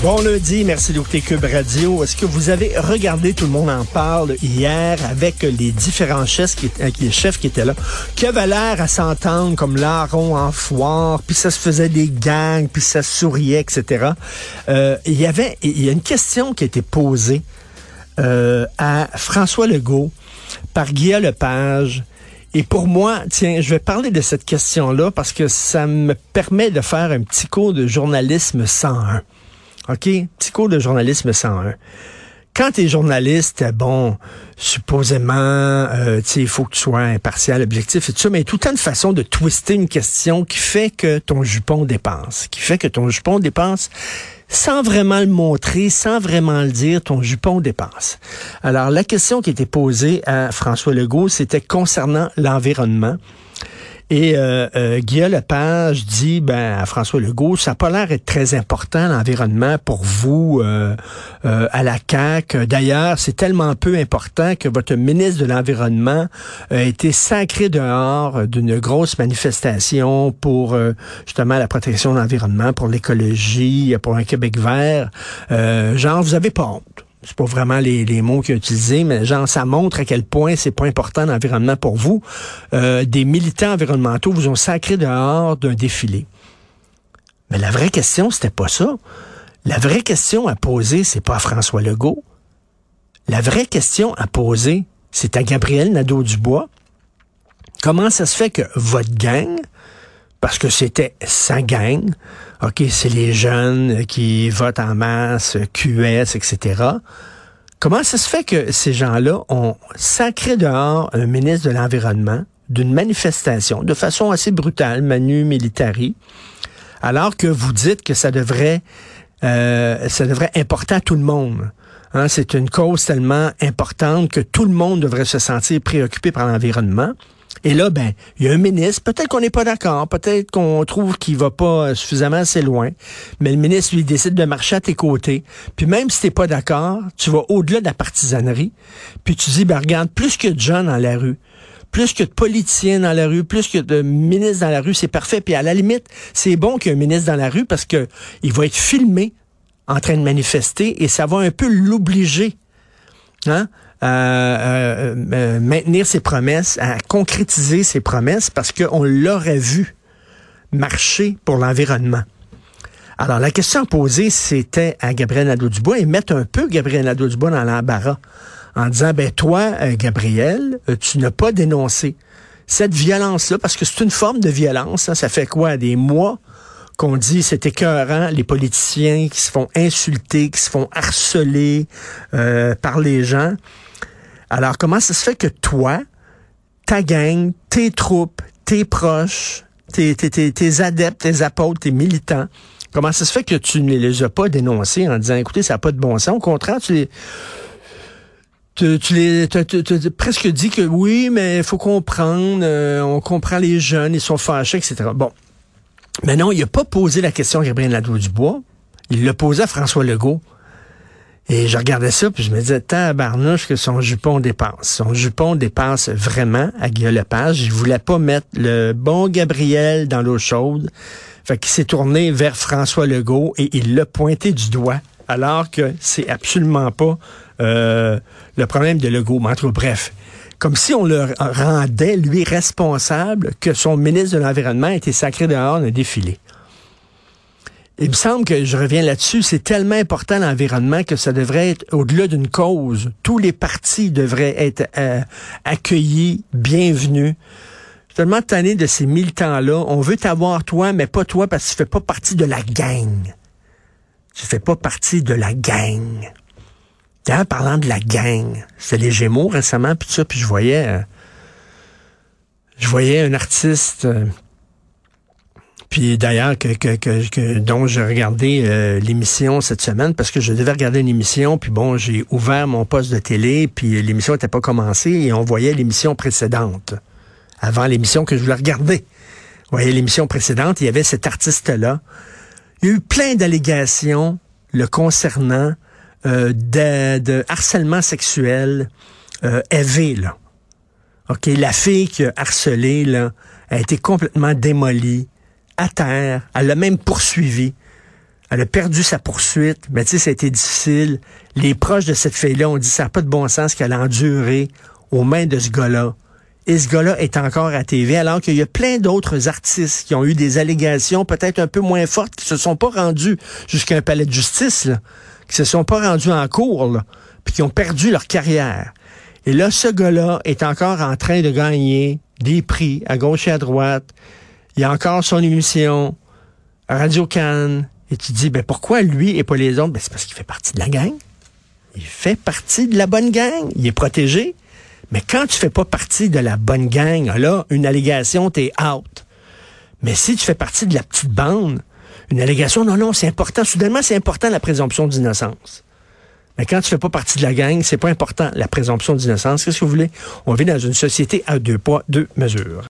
Bon lundi, merci d'écouter Cube Radio. Est-ce que vous avez regardé, tout le monde en parle hier, avec les différents chefs qui, qui étaient là, qui avaient l'air à s'entendre comme larron en foire, puis ça se faisait des gangs, puis ça souriait, etc. Euh, il y avait, il y a une question qui a été posée euh, à François Legault par Guillaume Lepage. Et pour moi, tiens, je vais parler de cette question-là parce que ça me permet de faire un petit cours de journalisme 101. OK? Petit cours de journalisme 101. Quand tu es journaliste, bon, supposément, euh, il faut que tu sois impartial, objectif et tout ça, mais tout le temps une façon de twister une question qui fait que ton jupon dépense, qui fait que ton jupon dépense sans vraiment le montrer, sans vraiment le dire, ton jupon dépense. Alors, la question qui était posée à François Legault, c'était concernant l'environnement. Et euh, euh, Guillaume Lepage dit ben, à François Legault, ça n'a pas l'air d'être très important l'environnement pour vous euh, euh, à la CAQ. D'ailleurs, c'est tellement peu important que votre ministre de l'Environnement a été sacré dehors d'une grosse manifestation pour euh, justement la protection de l'environnement, pour l'écologie, pour un Québec vert. Euh, genre, vous avez pas honte c'est pas vraiment les, les mots qu'il a utilisés, mais genre, ça montre à quel point c'est pas important l'environnement pour vous. Euh, des militants environnementaux vous ont sacré dehors d'un défilé. Mais la vraie question, c'était pas ça. La vraie question à poser, c'est pas à François Legault. La vraie question à poser, c'est à Gabriel Nadeau-Dubois. Comment ça se fait que votre gang, parce que c'était sa gang. OK, c'est les jeunes qui votent en masse, QS, etc. Comment ça se fait que ces gens-là ont sacré dehors un ministre de l'Environnement d'une manifestation de façon assez brutale, manu militari, alors que vous dites que ça devrait, euh, ça devrait importer à tout le monde. Hein, c'est une cause tellement importante que tout le monde devrait se sentir préoccupé par l'environnement. Et là, ben, il y a un ministre, peut-être qu'on n'est pas d'accord, peut-être qu'on trouve qu'il va pas suffisamment assez loin, mais le ministre, lui, décide de marcher à tes côtés. Puis même si t'es pas d'accord, tu vas au-delà de la partisanerie, puis tu dis, ben regarde, plus que de gens dans la rue, plus que de politiciens dans la rue, plus que de ministres dans la rue, c'est parfait. Puis à la limite, c'est bon qu'il y ait un ministre dans la rue parce que il va être filmé en train de manifester et ça va un peu l'obliger hein, à, maintenir ses promesses, à concrétiser ses promesses parce qu'on l'aurait vu marcher pour l'environnement. Alors, la question posée, c'était à Gabriel Nadeau-Dubois et mettre un peu Gabriel Nadeau-Dubois dans l'embarras en disant, ben toi, euh, Gabriel, euh, tu n'as pas dénoncé cette violence-là, parce que c'est une forme de violence. Hein. ça fait quoi? Des mois qu'on dit c'est écœurant, les politiciens qui se font insulter, qui se font harceler euh, par les gens. Alors, comment ça se fait que toi, ta gang, tes troupes, tes proches, tes, tes, tes, tes adeptes, tes apôtres, tes militants, comment ça se fait que tu ne les as pas dénoncés en disant, écoutez, ça n'a pas de bon sens? Au contraire, tu les tu, tu les as presque dit que oui, mais il faut comprendre, euh, on comprend les jeunes, ils sont fâchés, etc. Bon. Mais non, il n'a pas posé la question à Gabriel Nadeau-Dubois. Il l'a posé à François Legault. Et je regardais ça, puis je me disais, tabarnouche que son jupon dépasse. Son jupon dépasse vraiment à Guillaume Lepage. Il voulait pas mettre le bon Gabriel dans l'eau chaude. Fait qu'il s'est tourné vers François Legault et il l'a pointé du doigt, alors que c'est absolument pas euh, le problème de Legault. Mais entre bref, comme si on le rendait, lui, responsable que son ministre de l'Environnement était sacré dehors d'un défilé. Il me semble que je reviens là-dessus, c'est tellement important l'environnement que ça devrait être au-delà d'une cause. Tous les partis devraient être euh, accueillis, bienvenus. Je suis tellement tanné de ces militants-là. On veut t'avoir toi, mais pas toi parce que tu fais pas partie de la gang. Tu fais pas partie de la gang. Parlant de la gang, c'est les Gémeaux récemment, puis ça, puis je voyais, euh, je voyais un artiste. Euh, puis d'ailleurs, que, dont j'ai regardé euh, l'émission cette semaine parce que je devais regarder une émission, puis bon, j'ai ouvert mon poste de télé, puis l'émission n'était pas commencée et on voyait l'émission précédente avant l'émission que je voulais regarder. Vous voyez, l'émission précédente, il y avait cet artiste-là. Il y a eu plein d'allégations le concernant euh, de, harcèlement sexuel euh, élevé, là. OK, la fille qui a harcelé, là, a été complètement démolie, à terre. Elle l'a même poursuivi. Elle a perdu sa poursuite. Mais tu sais, ça a été difficile. Les proches de cette fille-là ont dit ça n'a pas de bon sens qu'elle a enduré aux mains de ce gars-là. Et ce gars-là est encore à TV, alors qu'il y a plein d'autres artistes qui ont eu des allégations peut-être un peu moins fortes, qui se sont pas rendus jusqu'à un palais de justice, là, qui se sont pas rendus en cours, là, puis qui ont perdu leur carrière. Et là, ce gars-là est encore en train de gagner des prix à gauche et à droite. Il a encore son émission Radio Cannes. Et tu te dis, ben pourquoi lui et pas les autres? Ben c'est parce qu'il fait partie de la gang. Il fait partie de la bonne gang. Il est protégé. Mais quand tu fais pas partie de la bonne gang, là, une allégation, t'es out. Mais si tu fais partie de la petite bande, une allégation, non, non, c'est important. Soudainement, c'est important la présomption d'innocence. Mais quand tu fais pas partie de la gang, c'est pas important la présomption d'innocence. Qu'est-ce que vous voulez? On vit dans une société à deux poids, deux mesures.